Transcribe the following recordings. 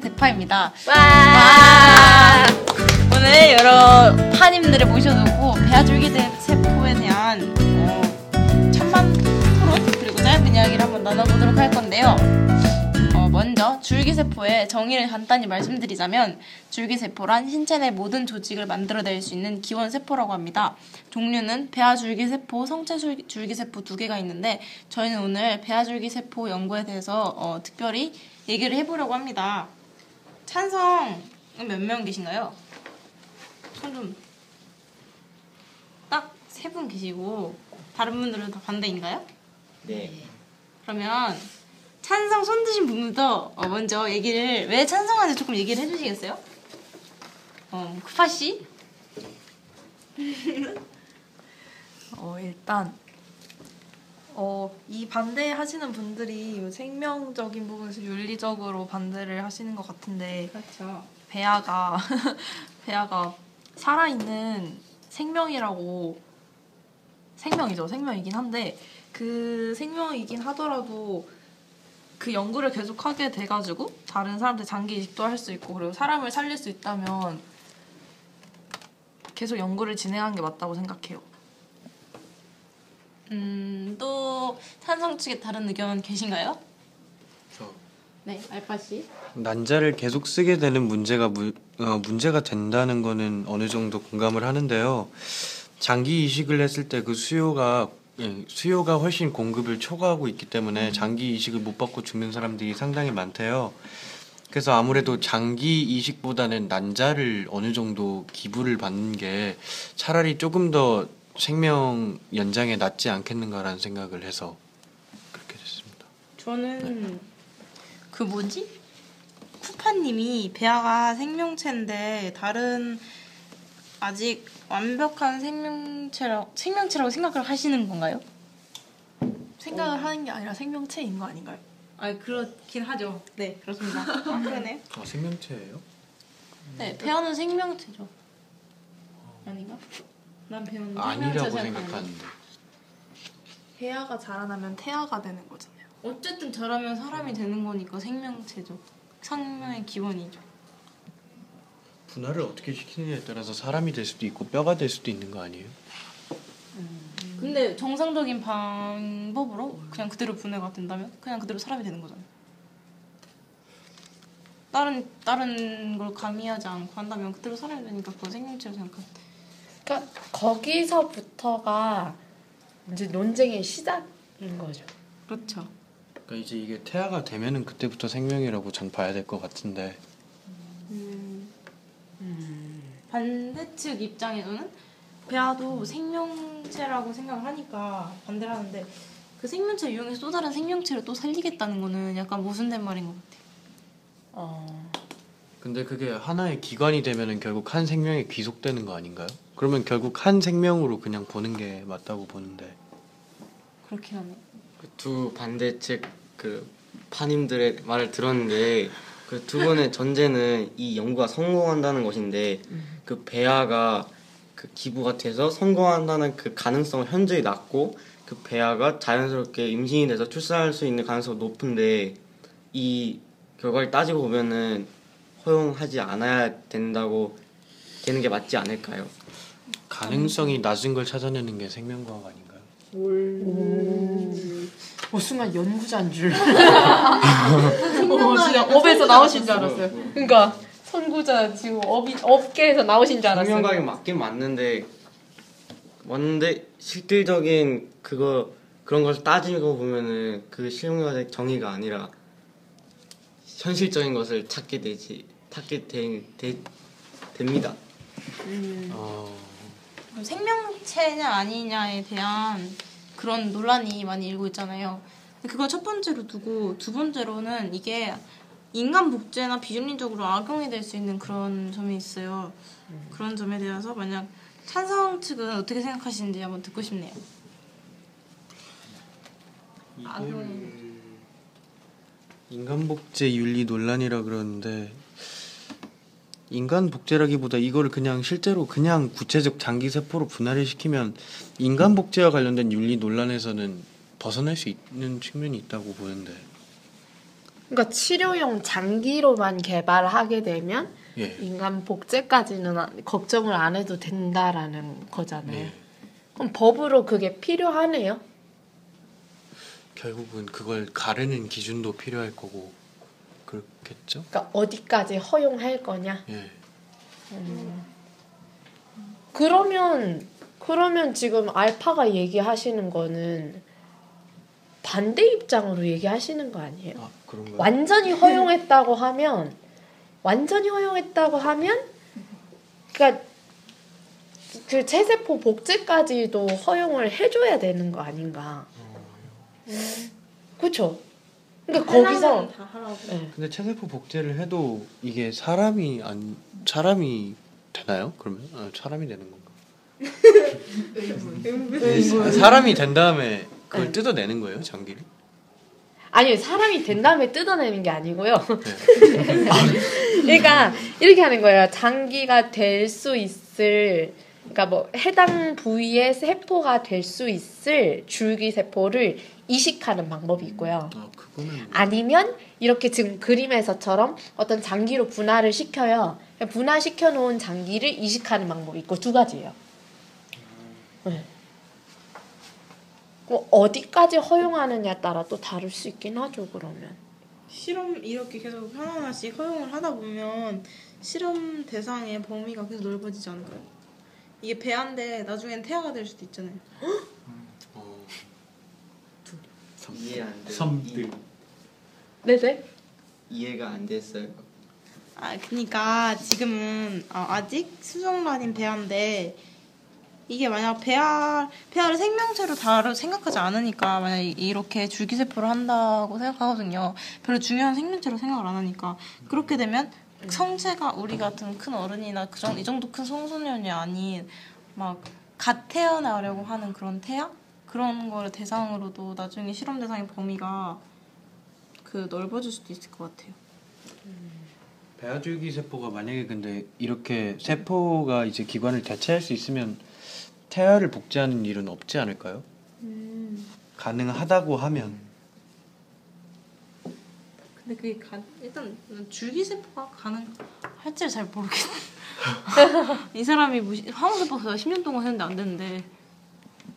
대파입니다. 와. 오늘 여러 파님들을 모셔놓고 배아줄기 세포에 대한 어, 천만 토론 그리고 짧은 이야기를 한번 나눠보도록 할 건데요. 어, 먼저 줄기세포의 정의를 간단히 말씀드리자면 줄기세포란 신체 내 모든 조직을 만들어낼 수 있는 기원세포라고 합니다. 종류는 배아줄기세포, 성체줄기세포 두 개가 있는데 저희는 오늘 배아줄기세포 연구에 대해서 어, 특별히 얘기를 해보려고 합니다. 찬성은 몇명 계신가요? 손 좀. 딱 세 분 계시고 다른 분들은 다 반대인가요? 네. 그러면 찬성 손 드신 분부터 어, 먼저 얘기를 왜 찬성하는지 조금 얘기를 해주시겠어요? 어, 쿠파 씨? 어 일단 어 이 반대하시는 분들이 생명적인 부분에서 윤리적으로 반대를 하시는 것 같은데 그렇죠. 배아가 배아가 살아있는 생명이라고 생명이죠 생명이긴 한데 그 생명이긴 하더라도 그 연구를 계속하게 돼가지고 다른 사람들 장기 이식도 할 수 있고 그리고 사람을 살릴 수 있다면 계속 연구를 진행하는 게 맞다고 생각해요. 음, 또 찬성 측에 다른 의견 계신가요? 저 네, 알파 씨. 난자를 계속 쓰게 되는 문제가 무, 어, 문제가 된다는 거는 어느 정도 공감을 하는데요. 장기 이식을 했을 때 그 수요가 예, 수요가 훨씬 공급을 초과하고 있기 때문에 장기 이식을 못 받고 죽는 사람들이 상당히 많대요. 그래서 아무래도 장기 이식보다는 난자를 어느 정도 기부를 받는 게 차라리 조금 더 생명 연장에 낫지 않겠는가라는 생각을 해서 그렇게 됐습니다. 저는 그 뭐지? 쿠파님이 배아가 생명체인데 다른 아직 완벽한 생명체라 생명체라고 생각을 하시는 건가요? 생각을 하는 게 아니라 생명체인 거 아닌가요? 아 그렇긴 하죠. 네 그렇습니다. 아, 그러네. 아, 생명체예요? 네 배아는 생명체죠. 아닌가? 난 배아는 아니라고. 생각하는데. 해아가 자라나면 태아가 되는 거잖아요. 어쨌든 자라면 사람이 되는 거니까 생명체죠. 생명의 기본이죠. 분할을 어떻게 시키느냐에 따라서 사람이 될 수도 있고 뼈가 될 수도 있는 거 아니에요? 근데 정상적인 방법으로 그냥 그대로 분해가 된다면 그냥 그대로 사람이 되는 거잖아요. 다른 다른 걸 가미하지 않고 한다면 그대로 사람이 되니까 그거 생명체로 생각하. 그러니까 거기서부터가 이제 논쟁의 시작인 거죠. 그렇죠. 그러니까 이제 이게 태아가 되면은 그때부터 생명이라고 전 봐야 될 것 같은데 음. 반대측 입장에서는 배아도 생명체라고 생각을 하니까 반대를 하는데 그 생명체 이용해서 또 다른 생명체를 또 살리겠다는 거는 약간 모순된 말인 것 같아요. 어. 근데 그게 하나의 기관이 되면은 결국 한 생명에 귀속되는 거 아닌가요? 그러면 결국 한 생명으로 그냥 보는 게 맞다고 보는데 그렇긴 하네. 그두 반대 측 그 파님들의 말을 들었는데 그두 분의 전제는 이 연구가 성공한다는 것인데 그 배아가 그 기부가 돼서 성공한다는 그 가능성은 현저히 낮고 그 배아가 자연스럽게 임신이 돼서 출산할 수 있는 가능성이 높은데 이 결과를 따지고 보면은 허용하지 않아야 된다고 되는 게 맞지 않을까요? 가능성이 낮은 걸 찾아내는 게 생명과학 아닌가요? 어, 순간 연구자인 줄. 어, 진짜 업에서 나오신 줄 알았어요. 그러니까 선구자 지금 업이 업계에서 나오신 줄 알았어요. 생명과학이 맞긴 맞는데 맞는데 실질적인 그거 그런 걸 따지고 보면은 그 실용과적 정의가 아니라 현실적인 것을 찾게 되지 찾게 되, 되, 됩니다. 어, 그럼 생명체냐 아니냐에 대한 그런 논란이 많이 일고 있잖아요. 그걸 첫 번째로 두고 두 번째로는 이게 인간 복제나 비윤리적으로 악용이 될 수 있는 그런 점이 있어요. 그런 점에 대해서 만약 찬성 측은 어떻게 생각하시는지 한번 듣고 싶네요. 악용. 인간 복제 윤리 논란이라 그러는데 인간 복제라기보다 이거를 그냥 실제로 그냥 구체적 장기 세포로 분할을 시키면 인간 복제와 관련된 윤리 논란에서는 벗어날 수 있는 측면이 있다고 보는데 그러니까 치료용 장기로만 개발하게 되면 예. 인간 복제까지는 안- 걱정을 안 해도 된다라는 거잖아요. 네. 그럼 법으로 그게 필요하네요. 결국은 그걸 가르는 기준도 필요할 거고 그렇겠죠? 그러니까 어디까지 허용할 거냐. 예. 그러면 그러면 지금 알파가 얘기하시는 거는 반대 입장으로 얘기하시는 거 아니에요? 아 그런가요? 완전히 허용했다고 하면 완전히 허용했다고 하면 그러니까 그 체세포 복제까지도 허용을 해줘야 되는 거 아닌가? 그렇죠. 그러니까 거기서 다 하라고. 네. 근데 체세포 복제를 해도 이게 사람이 안 사람이 되나요? 그러면 아, 사람이 되는 건가? 네, 사람이 된 다음에 그걸 네. 뜯어내는 거예요, 장기를? 아니 사람이 된 다음에 뜯어내는 게 아니고요. 네. 그러니까 이렇게 하는 거예요. 장기가 될 수 있을 그러니까 뭐 해당 부위의 세포가 될 수 있을 줄기 세포를 이식하는 방법이 있고요. 아 그거는 아니면 이렇게 지금 그림에서처럼 어떤 장기로 분할을 시켜요. 분할시켜 놓은 장기를 이식하는 방법이 있고 두 가지예요. 네. 뭐 어디까지 허용하느냐에 따라 또 다를 수 있긴 하죠. 그러면. 실험 이렇게 계속 하나하나씩 허용을 하다 보면 실험 대상의 범위가 계속 넓어지지 않을까요? 이게 배한데 나중엔 태아가 될 수도 있잖아요. 어, 이해 안 돼. 섬들. 네네. 이해가 안 됐어요. 아, 그니까 지금은 아, 아직 수정란인 배아인데 이게 만약 배아 배아를 생명체로 다루 생각하지 않으니까 만약 이- 이렇게 줄기세포를 한다고 생각하거든요. 별로 중요한 생명체로 생각을 안 하니까 그렇게 되면 성체가 우리 같은 큰 어른이나 그 정도 이 정도 큰 청소년이 아닌 막 갓 태어나려고 하는 그런 태아 그런 거를 대상으로도 나중에 실험 대상의 범위가 그 넓어질 수도 있을 것 같아요. 배아줄기 세포가 만약에 근데 이렇게 세포가 이제 기관을 대체할 수 있으면 태아를 복제하는 일은 없지 않을까요? 가능하다고 하면 근데 그게 가, 일단 줄기세포가 가능할지를 잘 모르겠네. 이 사람이 무시, 황소세포가 10년 동안 했는데 안 되는데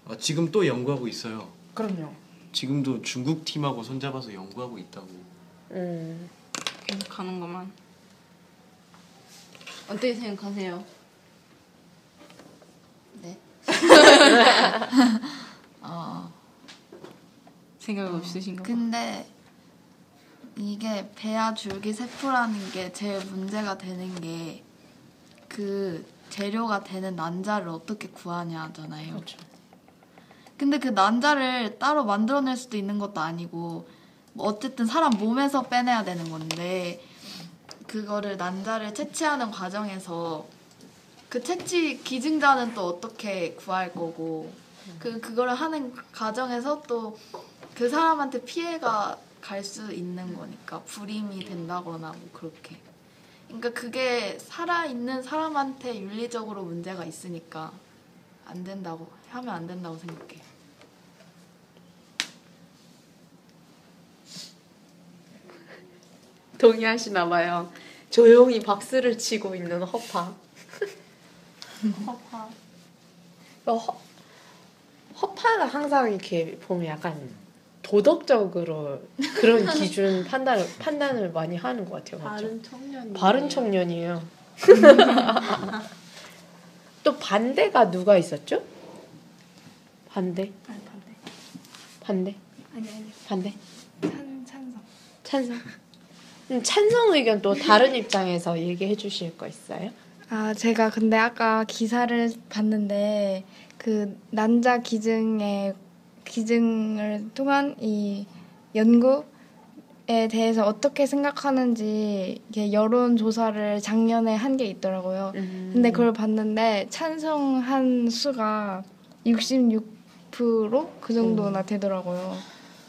아, 지금 또 연구하고 있어요. 그럼요. 지금도 중국 팀하고 손잡아서 연구하고 있다고. 음. 계속 가는 것만. 어떻게 생각하세요? 네. 어, 생각 없으신가 봐. 근데 이게 배아 줄기 세포라는 게 제일 문제가 되는 게 그 재료가 되는 난자를 어떻게 구하냐잖아요. 근데 그 난자를 따로 만들어낼 수도 있는 것도 아니고 뭐 어쨌든 사람 몸에서 빼내야 되는 건데 그거를 난자를 채취하는 과정에서 그 채취 기증자는 또 어떻게 구할 거고 그 그거를 하는 과정에서 또 그 사람한테 피해가 갈 수 있는 거니까 불임이 된다거나 뭐 그렇게 그러니까 그게 살아 있는 사람한테 윤리적으로 문제가 있으니까 안 된다고 하면 안 된다고 생각해. 동의하시나 봐요. 조용히 박수를 치고 있는 허파. 허파. 어, 허, 허파가 항상 이렇게 보면 약간 도덕적으로 그런 기준 판단을 판단을 많이 하는 것 같아요. 맞죠? 청년. 바른 청년이에요. 또 반대가 누가 있었죠? 반대? 아니 반대. 반대? 아니 아니. 반대? 찬 찬성. 찬성? 음, 찬성 의견 또 다른 입장에서 얘기해 주실 거 있어요? 아, 제가 근데 아까 기사를 봤는데 그 난자 기증의 기증을 통한 이 연구에 대해서 어떻게 생각하는지 이게 여론 조사를 작년에 한 게 있더라고요. 근데 그걸 봤는데 찬성한 수가 66%그 정도나 되더라고요.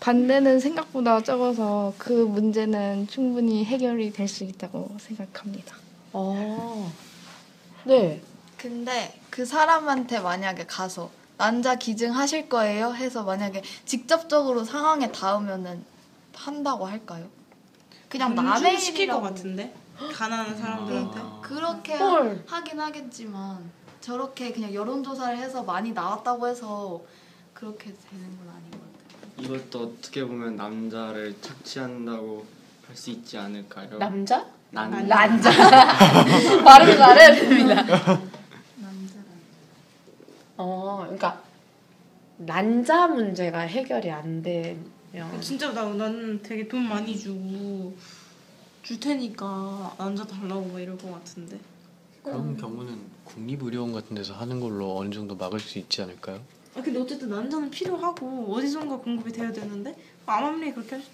반대는 생각보다 적어서 그 문제는 충분히 해결이 될 수 있다고 생각합니다. 어. 네. 근데 그 사람한테 만약에 가서 난자 기증하실 거예요 해서 만약에 직접적으로 상황에 닿으면은 한다고 할까요? 그냥 남의 시킬 것 같은데 가난한 사람들한테. 아. 그렇게 헐. 하긴 하겠지만 저렇게 그냥 여론조사를 해서 많이 나왔다고 해서 그렇게 되는 건 아닌 것 같아요. 이것도 어떻게 보면 남자를 착취한다고 할 수 있지 않을까요? 남자? 난 난자. 발음 잘해야 됩니다. 그러니까 난자 문제가 해결이 안 되면 진짜 나 나는 되게 돈 많이 주고 줄 테니까 남자 달라고 막 이럴 것 같은데. 그런 경우는 국립의료원 같은 데서 하는 걸로 어느 정도 막을 수 있지 않을까요? 아 근데 어쨌든 남자는 필요하고 어디선가 공급이 돼야 되는데 아무리 그렇게 할 수-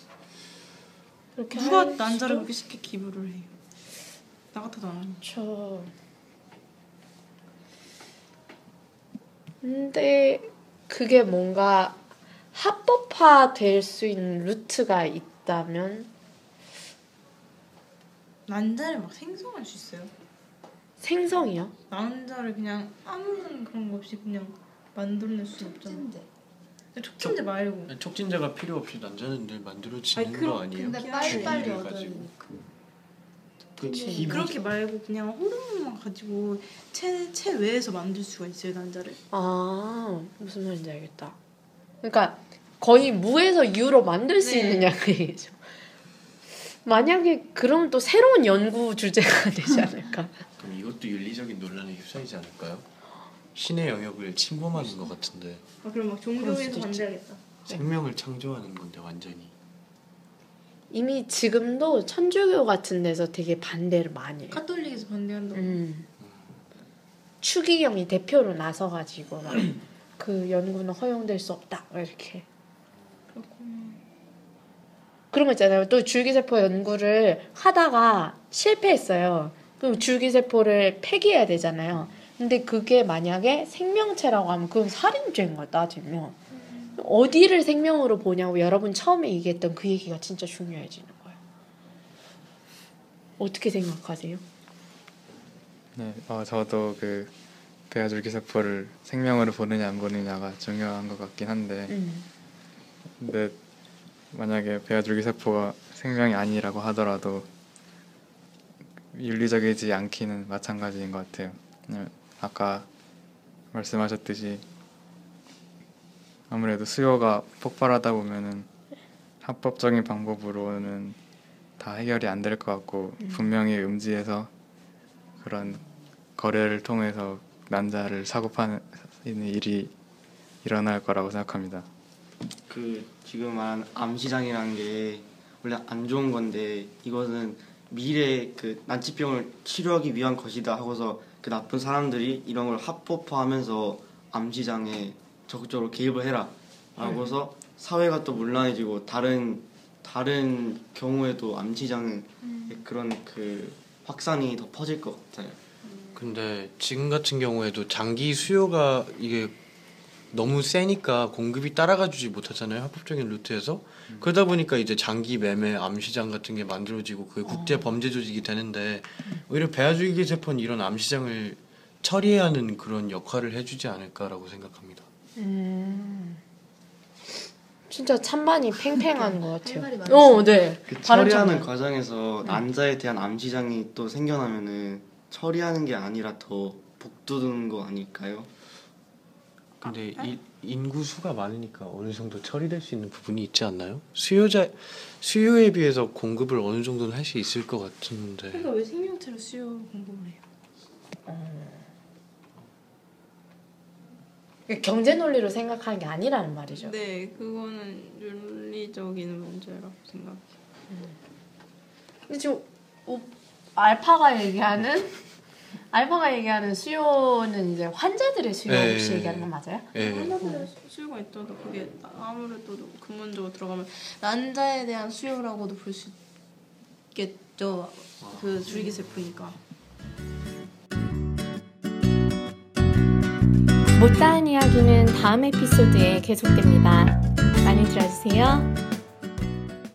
그렇게 누가 수도 그렇게 쉽게 기부를 해요? 나 같아도 안. 그렇죠. 근데 그게 뭔가 합법화 될 수 있는 루트가 있다면 남자를 막 생성할 수 있어요. 생성이요? 남자를 그냥 아무런 그런 거 없이 그냥 만들어낼 수 없잖아. 촉진제 말고. 촉진제가 필요 없이 남자는 늘 만들어지는 아니, 그럼- 거 아니에요? 근데 빨리 빨리 주의를 얻어야. 되니까. 그 네. 그렇게 말고 그냥 호르몬만 가지고 체, 체 외에서 만들 수가 있어요 남자를. 아 무슨 말인지 알겠다. 그러니까 거의 무에서 유로 만들 수 네. 있느냐 그 얘기죠. 만약에 그럼 또 새로운 연구 주제가 되지 않을까? 그럼 이것도 윤리적인 논란에 휩싸이지 않을까요? 신의 영역을 침범하는 것 같은데 아 그럼 막 종교에서. 반대하겠다. 생명을 창조하는 건데 완전히 이미 지금도 천주교 같은 데서 되게 반대를 많이 해요. 카톨릭에서 반대한다고. 음. 추기경이 대표로 나서가지고 막 그 연구는 허용될 수 없다 이렇게 그런 거 있잖아요. 또 줄기세포 연구를 하다가 실패했어요. 그럼 줄기세포를 폐기해야 되잖아요. 근데 그게 만약에 생명체라고 하면 그건 살인죄인 거야 따지면 어디를 생명으로 보냐고 여러분 처음에 얘기했던 그 얘기가 진짜 중요해지는 거예요. 어떻게 생각하세요? 네, 어, 저도 그 배아줄기세포를 생명으로 보느냐 안 보느냐가 중요한 것 같긴 한데 음. 근데 만약에 배아줄기세포가 생명이 아니라고 하더라도 윤리적이지 않기는 마찬가지인 것 같아요. 아까 말씀하셨듯이 아무래도 수요가 폭발하다 보면은 합법적인 방법으로는 다 해결이 안 될 것 같고 분명히 음지에서 그런 거래를 통해서 난자를 사고 파는 일이 일어날 거라고 생각합니다. 그 지금 말한 암 시장이라는 게 원래 안 좋은 건데 이것은 미래 그 난치병을 치료하기 위한 것이다 하고서 그 나쁜 사람들이 이런 걸 합법화하면서 암 시장에 적극적으로 개입을 해라. 하고서 사회가 또 문란해지고 다른 다른 경우에도 암시장은 그런 그 확산이 더 퍼질 것 같아요. 근데 지금 같은 경우에도 장기 수요가 이게 너무 세니까 공급이 따라가주지 못하잖아요 합법적인 루트에서. 그러다 보니까 이제 장기 매매 암시장 같은 게 만들어지고 그게 국제 범죄 조직이 되는데 오히려 배아주기 세포는 이런 암시장을 처리해야 하는 그런 역할을 해주지 않을까라고 생각합니다. 음. 진짜 찬반이 팽팽한 것 같아요. 어, 네. 그 처리하는. 과정에서 난자에 대한 암시장이 또 생겨나면은 처리하는 게 아니라 더 복두는 거 아닐까요? 근데 이, 인구 수가 많으니까 어느 정도 처리될 수 있는 부분이 있지 않나요? 수요자 수요에 비해서 공급을 어느 정도는 할 수 있을 것 같은데. 그러니까 왜 생명체로 수요 공급을 해요? 경제 논리로 생각하는 게 아니라는 말이죠. 네, 그거는 윤리적인 문제라고 생각해요. 근데 지금 오- 알파가 얘기하는 알파가 얘기하는 수요는 이제 환자들의 수요 네. 혹시 얘기하는 건 맞아요? 예. 환자들의 수요가 있더라도 그게 아무래도 근본적으로 들어가면 난자에 대한 수요라고도 볼 수 있겠죠. 그 줄기세포니까. 못다한 이야기는 다음 에피소드에 계속됩니다. 많이 들어주세요.